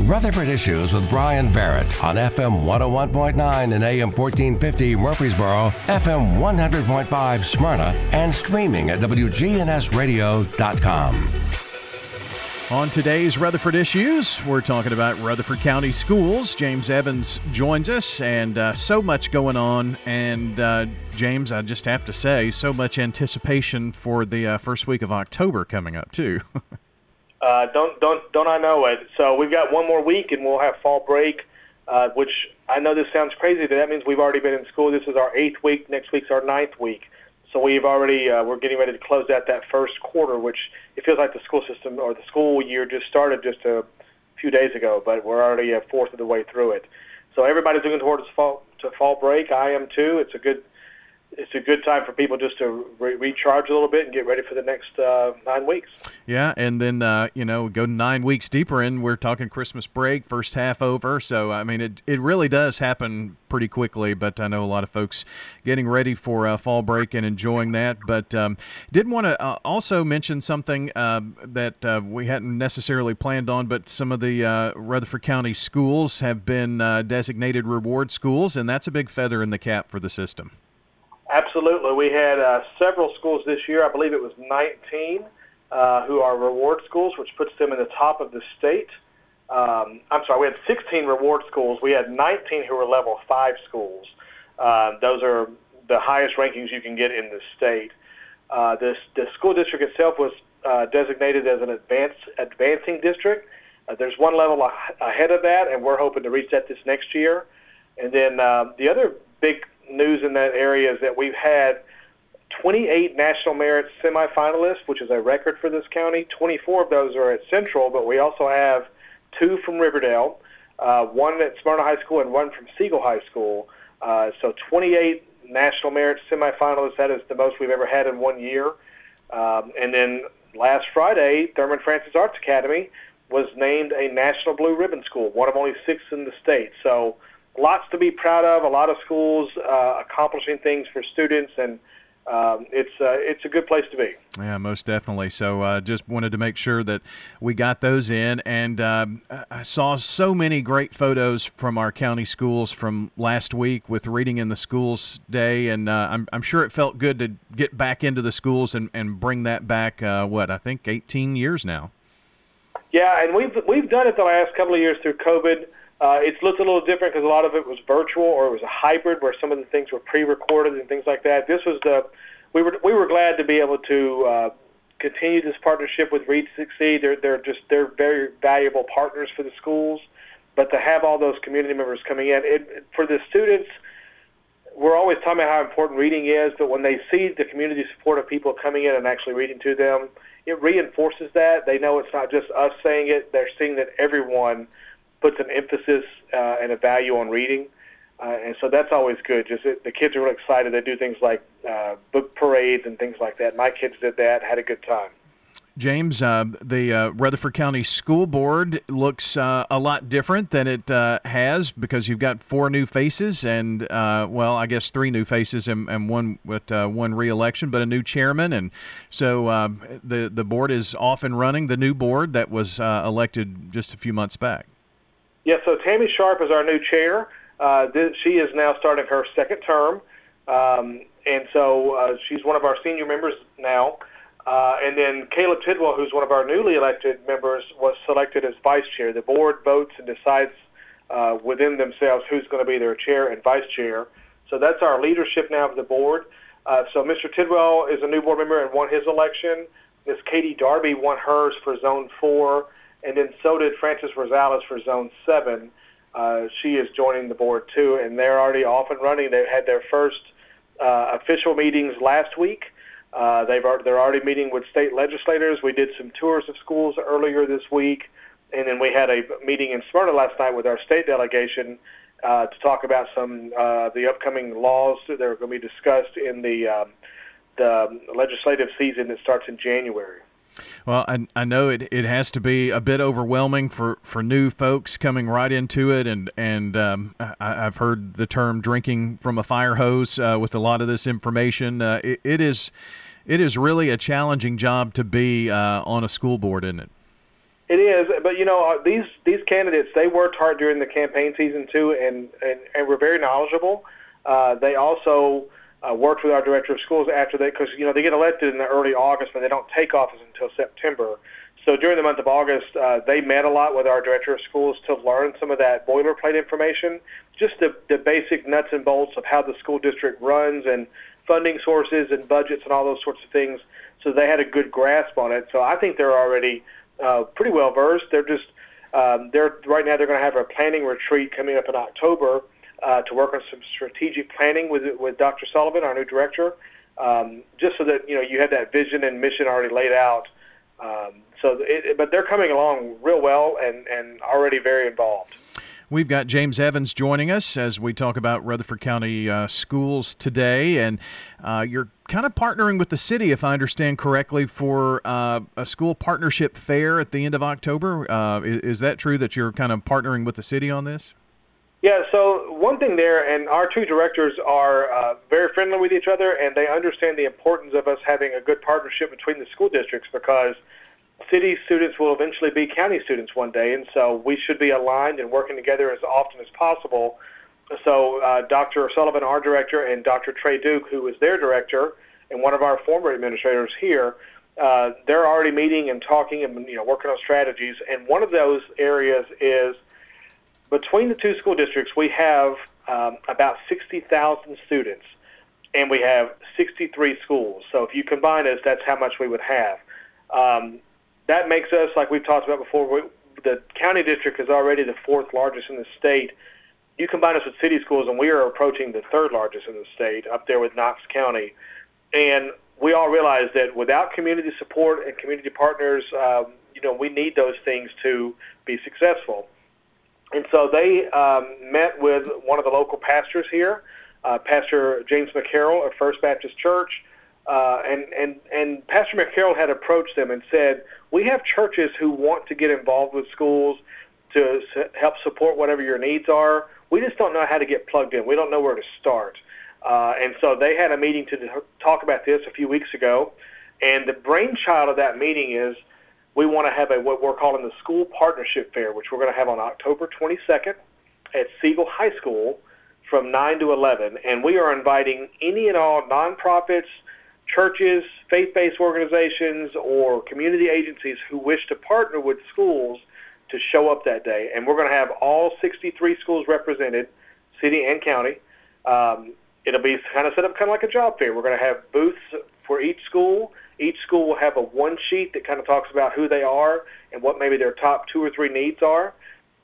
Rutherford Issues with Brian Barrett on FM 101.9 and AM 1450 Murfreesboro, FM 100.5 Smyrna, and streaming at WGNSradio.com. On today's Rutherford Issues, we're talking about Rutherford County Schools. James Evans joins us, and uh, so much going on. And uh, James, I just have to say, so much anticipation for the uh, first week of October coming up, too. Uh, don't don't don't I know it? So we've got one more week, and we'll have fall break, uh, which I know this sounds crazy, but that means we've already been in school. This is our eighth week. Next week's our ninth week. So we've already uh, we're getting ready to close out that first quarter, which it feels like the school system or the school year just started just a few days ago, but we're already a fourth of the way through it. So everybody's looking towards fall to fall break. I am too. It's a good it's a good time for people just to re- recharge a little bit and get ready for the next uh, nine weeks. Yeah, and then uh, you know go nine weeks deeper in. We're talking Christmas break, first half over. So I mean, it it really does happen pretty quickly. But I know a lot of folks getting ready for uh, fall break and enjoying that. But um, did want to uh, also mention something uh, that uh, we hadn't necessarily planned on, but some of the uh, Rutherford County schools have been uh, designated reward schools, and that's a big feather in the cap for the system. Absolutely. We had uh, several schools this year. I believe it was 19 uh, who are reward schools, which puts them in the top of the state. Um, I'm sorry, we had 16 reward schools. We had 19 who were level 5 schools. Uh, those are the highest rankings you can get in the state. Uh, this, the school district itself was uh, designated as an advanced, advancing district. Uh, there's one level a- ahead of that, and we're hoping to reach that this next year. And then uh, the other big news in that area is that we've had 28 National Merit semifinalists, which is a record for this county. 24 of those are at Central, but we also have two from Riverdale, uh, one at Smyrna High School and one from Siegel High School. Uh, so 28 National Merit semifinalists. That is the most we've ever had in one year. Um, and then last Friday, Thurman Francis Arts Academy was named a National Blue Ribbon School, one of only six in the state. So lots to be proud of. A lot of schools uh, accomplishing things for students, and um, it's uh, it's a good place to be. Yeah, most definitely. So, uh, just wanted to make sure that we got those in, and uh, I saw so many great photos from our county schools from last week with Reading in the Schools Day, and uh, I'm I'm sure it felt good to get back into the schools and and bring that back. Uh, what I think 18 years now. Yeah, and we've we've done it the last couple of years through COVID. Uh, it's looked a little different because a lot of it was virtual or it was a hybrid where some of the things were pre-recorded and things like that. This was the we were we were glad to be able to uh, continue this partnership with Read Succeed. They're they're just they're very valuable partners for the schools, but to have all those community members coming in it, for the students. We're always talking about how important reading is, but when they see the community support of people coming in and actually reading to them, it reinforces that. They know it's not just us saying it; they're seeing that everyone puts an emphasis uh, and a value on reading. Uh, and so that's always good. Just it, the kids are really excited. They do things like uh, book parades and things like that. My kids did that, had a good time. James, uh, the uh, Rutherford County School Board looks uh, a lot different than it uh, has because you've got four new faces and, uh, well, I guess three new faces and, and one with uh, one reelection, but a new chairman. And so um, the, the board is off and running, the new board that was elected just a few months back. Yeah, so Tammy Sharp is our new chair. This, she is now starting her second term. Um, and so she's one of our senior members now. Uh, and then Caleb Tidwell, who's one of our newly elected members, was selected as vice chair. The board votes and decides uh, within themselves who's going to be their chair and vice chair. So that's our leadership now of the board. Uh, so Mr. Tidwell is a new board member and won his election. Ms. Katie Darby won hers for Zone 4, and then so did Frances Rosales for Zone 7. Uh, she is joining the board too, and they're already off and running. They've had their first uh, official meetings last week. Uh, they've they're already meeting with state legislators. We did some tours of schools earlier this week, and then we had a meeting in Smyrna last night with our state delegation uh, to talk about some uh, the upcoming laws that are going to be discussed in the um, the legislative season that starts in January. Well, I, I know it, it has to be a bit overwhelming for, for new folks coming right into it, and and um, I, have heard the term "drinking from a fire hose" uh, with a lot of this information. Uh, it, it is it is really a challenging job to be uh, on a school board, isn't it? It is, but you know uh, these these candidates they worked hard during the campaign season too, and and, and were very knowledgeable. Uh, they also uh, worked with our director of schools after they, because you know they get elected in the early August, but they don't take office until September. So during the month of August, uh, they met a lot with our director of schools to learn some of that boilerplate information, just the, the basic nuts and bolts of how the school district runs and funding sources and budgets and all those sorts of things. So they had a good grasp on it. So I think they're already uh, pretty well versed. They're just um, they're right now they're going to have a planning retreat coming up in October uh, to work on some strategic planning with with Dr. Sullivan, our new director, um, just so that you know you have that vision and mission already laid out. Um, so, it, but they're coming along real well and and already very involved. We've got James Evans joining us as we talk about Rutherford County uh, schools today, and uh, you're kind of partnering with the city, if I understand correctly, for uh, a school partnership fair at the end of October. Uh, is, is, that true that you're kind of partnering with the city on this? Yeah. So one thing there, and our two directors are uh, very friendly with each other, and they understand the importance of us having a good partnership between the school districts because city students will eventually be county students one day, and so we should be aligned and working together as often as possible. So uh, Dr. Sullivan, our director, and Dr. Trey Duke, who is their director, and one of our former administrators here, uh, they're already meeting and talking and you know working on strategies. And one of those areas is between the two school districts, we have um, about 60,000 students, and we have 63 schools. So if you combine us, that's how much we would have. Um, that makes us, like we've talked about before, we, the county district is already the fourth largest in the state. You combine us with city schools, and we are approaching the third largest in the state, up there with Knox County. And we all realize that without community support and community partners, um, you know, we need those things to be successful. And so they um, met with one of the local pastors here, uh, Pastor James McCarroll of First Baptist Church, uh, and, and, and Pastor McCarroll had approached them and said, we have churches who want to get involved with schools to help support whatever your needs are. We just don't know how to get plugged in. We don't know where to start. Uh, and so they had a meeting to talk about this a few weeks ago. And the brainchild of that meeting is we want to have a what we're calling the School Partnership Fair, which we're going to have on October 22nd at Siegel High School from 9 to 11. And we are inviting any and all nonprofits, churches, faith-based organizations, or community agencies who wish to partner with schools to show up that day. And we're going to have all 63 schools represented, city and county. Um, it'll be kind of set up kind of like a job fair. We're going to have booths for each school. Each school will have a one sheet that kind of talks about who they are and what maybe their top two or three needs are.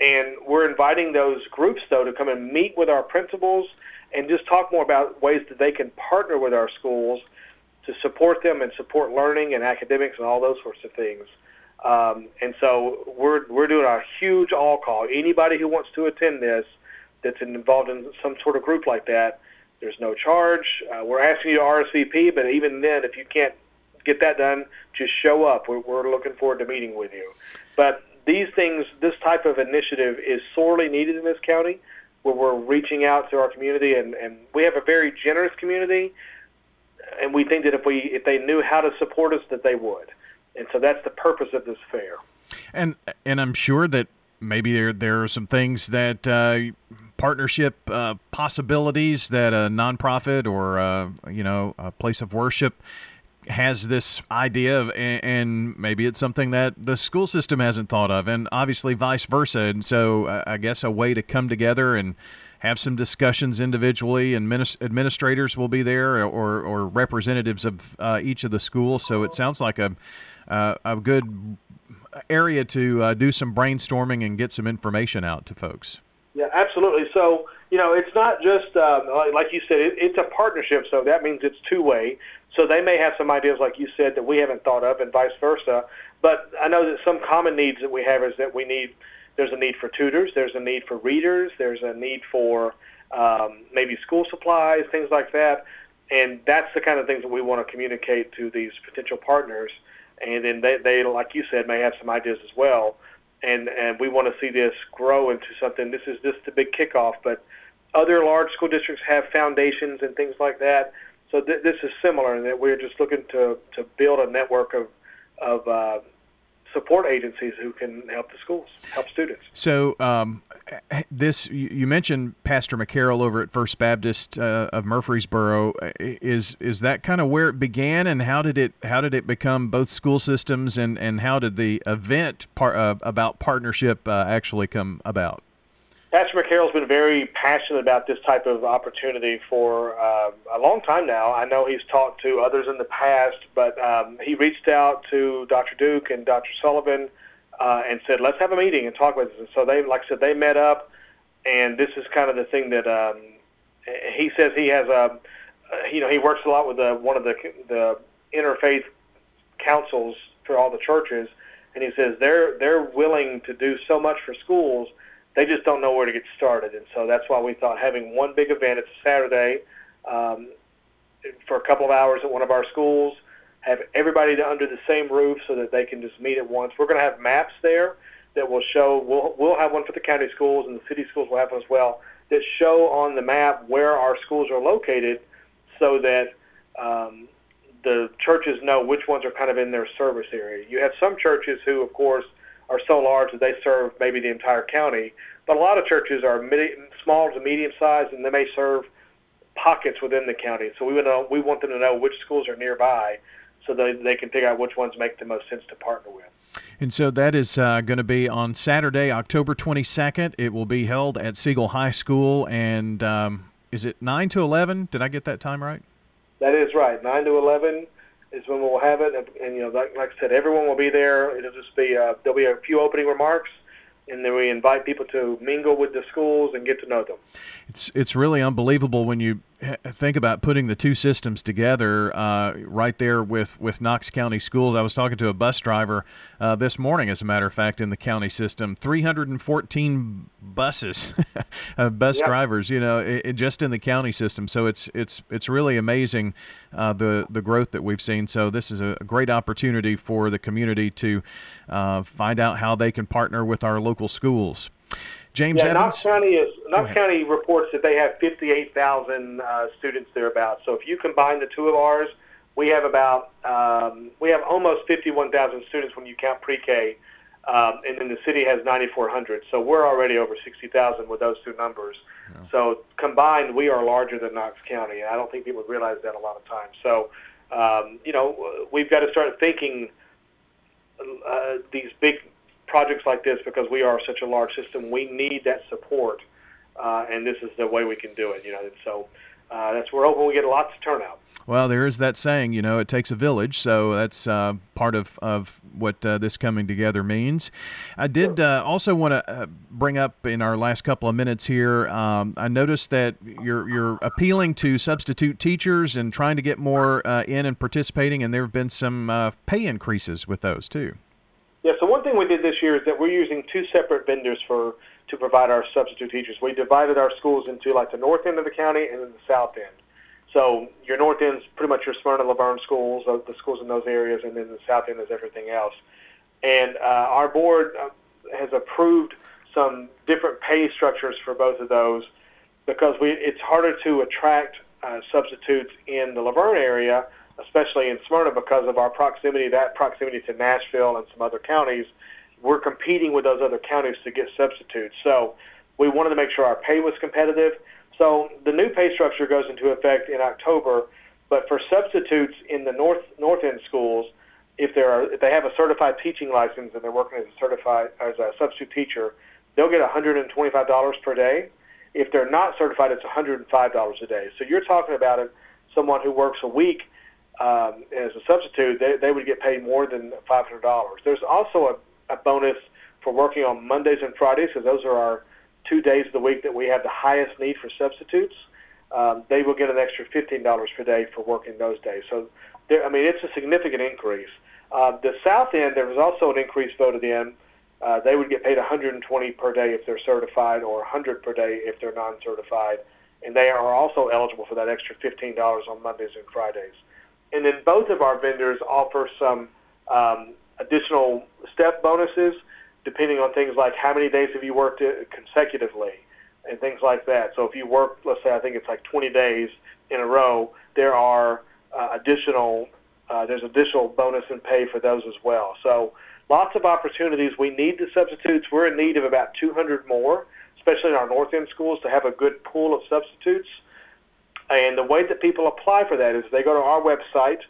And we're inviting those groups, though, to come and meet with our principals and just talk more about ways that they can partner with our schools to support them and support learning and academics and all those sorts of things. Um, and so we're we're doing a huge all call. Anybody who wants to attend this, that's involved in some sort of group like that, there's no charge. Uh, we're asking you to RSVP, but even then, if you can't get that done, just show up. We're, we're looking forward to meeting with you. But these things, this type of initiative is sorely needed in this county, where we're reaching out to our community, and, and we have a very generous community and we think that if we if they knew how to support us, that they would. And so that's the purpose of this fair. And and I'm sure that maybe there there are some things that uh, partnership uh, possibilities that a nonprofit or uh, you know a place of worship has this idea of and, maybe it's something that the school system hasn't thought of and obviously vice versa and so uh, i guess a way to come together and have some discussions individually, and administrators will be there or, or representatives of uh, each of the schools. So it sounds like a, uh, a good area to uh, do some brainstorming and get some information out to folks. Yeah, absolutely. So, you know, it's not just, um, like you said, it, it's a partnership, so that means it's two way. So they may have some ideas, like you said, that we haven't thought of, and vice versa. But I know that some common needs that we have is that we need there's a need for tutors, there's a need for readers, there's a need for um, maybe school supplies, things like that. And that's the kind of things that we want to communicate to these potential partners. And then they, they, like you said, may have some ideas as well. And, and we want to see this grow into something. This is just the big kickoff, but other large school districts have foundations and things like that. So th- this is similar in that we're just looking to, to build a network of, of uh, support agencies who can help the schools, help students. So, um, this you mentioned Pastor McCarroll over at First Baptist uh, of Murfreesboro. Is is that kind of where it began, and how did it how did it become both school systems, and and how did the event part uh, about partnership uh, actually come about? Pastor McCarroll's been very passionate about this type of opportunity for uh, a long time now. I know he's talked to others in the past, but um, he reached out to Dr. Duke and Dr. Sullivan uh, and said, "Let's have a meeting and talk about this." And so they, like I said, they met up, and this is kind of the thing that um, he says he has a, you know, he works a lot with the, one of the the interfaith councils for all the churches, and he says they're they're willing to do so much for schools they just don't know where to get started. And so that's why we thought having one big event, it's a Saturday, um, for a couple of hours at one of our schools, have everybody under the same roof so that they can just meet at once. We're going to have maps there that will show, we'll, we'll have one for the county schools and the city schools will have one as well, that show on the map where our schools are located so that um, the churches know which ones are kind of in their service area. You have some churches who, of course, are so large that they serve maybe the entire county. But a lot of churches are mid- small to medium sized, and they may serve pockets within the county. So we would know, we want them to know which schools are nearby, so that they can figure out which ones make the most sense to partner with. And so that is uh, going to be on Saturday, October 22nd. It will be held at Siegel High School, and um, is it 9 to 11? Did I get that time right? That is right, 9 to 11 is when we'll have it. And, and you know, like, like, I said, everyone will be there. It'll just be uh, there'll be a few opening remarks, and then we invite people to mingle with the schools and get to know them. It's it's really unbelievable when you think about putting the two systems together uh, right there with, with Knox County Schools. I was talking to a bus driver uh, this morning, as a matter of fact, in the county system. 314 buses, uh, bus yep. drivers, you know, it, it just in the county system. So it's it's it's really amazing uh, the the growth that we've seen. So this is a great opportunity for the community to uh, find out how they can partner with our local schools. James yeah, Evans. Knox County is Knox County reports that they have 58,000 uh, students thereabouts. So if you combine the two of ours, we have about um, we have almost 51,000 students when you count pre-K, um, and then the city has 9,400. So we're already over 60,000 with those two numbers. Yeah. So combined, we are larger than Knox County, and I don't think people realize that a lot of times. So um, you know, we've got to start thinking uh, these big projects like this, because we are such a large system, we need that support, uh, and this is the way we can do it. You know, and so uh, that's we're hoping we get lots of turnout. Well, there is that saying, you know, it takes a village, so that's uh, part of, of what uh, this coming together means. I did uh, also want to uh, bring up in our last couple of minutes here. Um, I noticed that you're you're appealing to substitute teachers and trying to get more uh, in and participating, and there have been some uh, pay increases with those too. One thing we did this year is that we're using two separate vendors for to provide our substitute teachers. We divided our schools into like the north end of the county and then the south end. So your north end is pretty much your Smyrna La Vergne schools, uh, the schools in those areas, and then the south end is everything else. And uh, our board uh, has approved some different pay structures for both of those because we it's harder to attract uh, substitutes in the La Vergne area especially in Smyrna because of our proximity, that proximity to Nashville and some other counties, we're competing with those other counties to get substitutes. So we wanted to make sure our pay was competitive. So the new pay structure goes into effect in October, but for substitutes in the north north end schools, if they are if they have a certified teaching license and they're working as a certified as a substitute teacher, they'll get $125 per day. If they're not certified, it's $105 a day. So you're talking about it, someone who works a week um, as a substitute, they, they would get paid more than $500. There's also a, a bonus for working on Mondays and Fridays, because those are our two days of the week that we have the highest need for substitutes. Um, they will get an extra $15 per day for working those days. So, there, I mean, it's a significant increase. Uh, the South End, there was also an increase voted in. Uh, they would get paid 120 per day if they're certified, or 100 per day if they're non-certified, and they are also eligible for that extra $15 on Mondays and Fridays. And then both of our vendors offer some um, additional step bonuses depending on things like how many days have you worked consecutively and things like that. So if you work, let's say I think it's like 20 days in a row, there are uh, additional uh, there's additional bonus and pay for those as well. So lots of opportunities. We need the substitutes. We're in need of about 200 more, especially in our north end schools, to have a good pool of substitutes. And the way that people apply for that is they go to our website,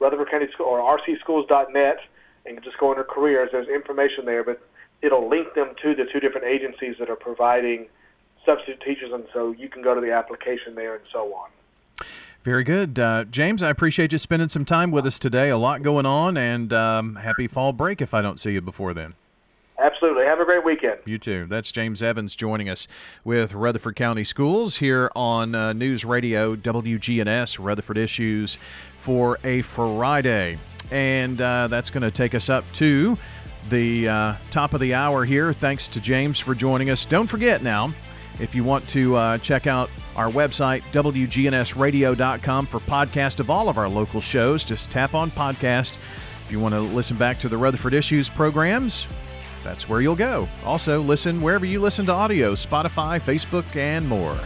Rutherford County School or rcschools.net, and just go under careers. There's information there, but it'll link them to the two different agencies that are providing substitute teachers, and so you can go to the application there and so on. Very good. Uh, James, I appreciate you spending some time with us today. A lot going on, and um, happy fall break if I don't see you before then. Absolutely. Have a great weekend. You too. That's James Evans joining us with Rutherford County Schools here on uh, News Radio WGNS Rutherford Issues for a Friday. And uh, that's going to take us up to the uh, top of the hour here. Thanks to James for joining us. Don't forget now, if you want to uh, check out our website, WGNSradio.com, for podcast of all of our local shows, just tap on podcast. If you want to listen back to the Rutherford Issues programs, that's where you'll go. Also, listen wherever you listen to audio Spotify, Facebook, and more.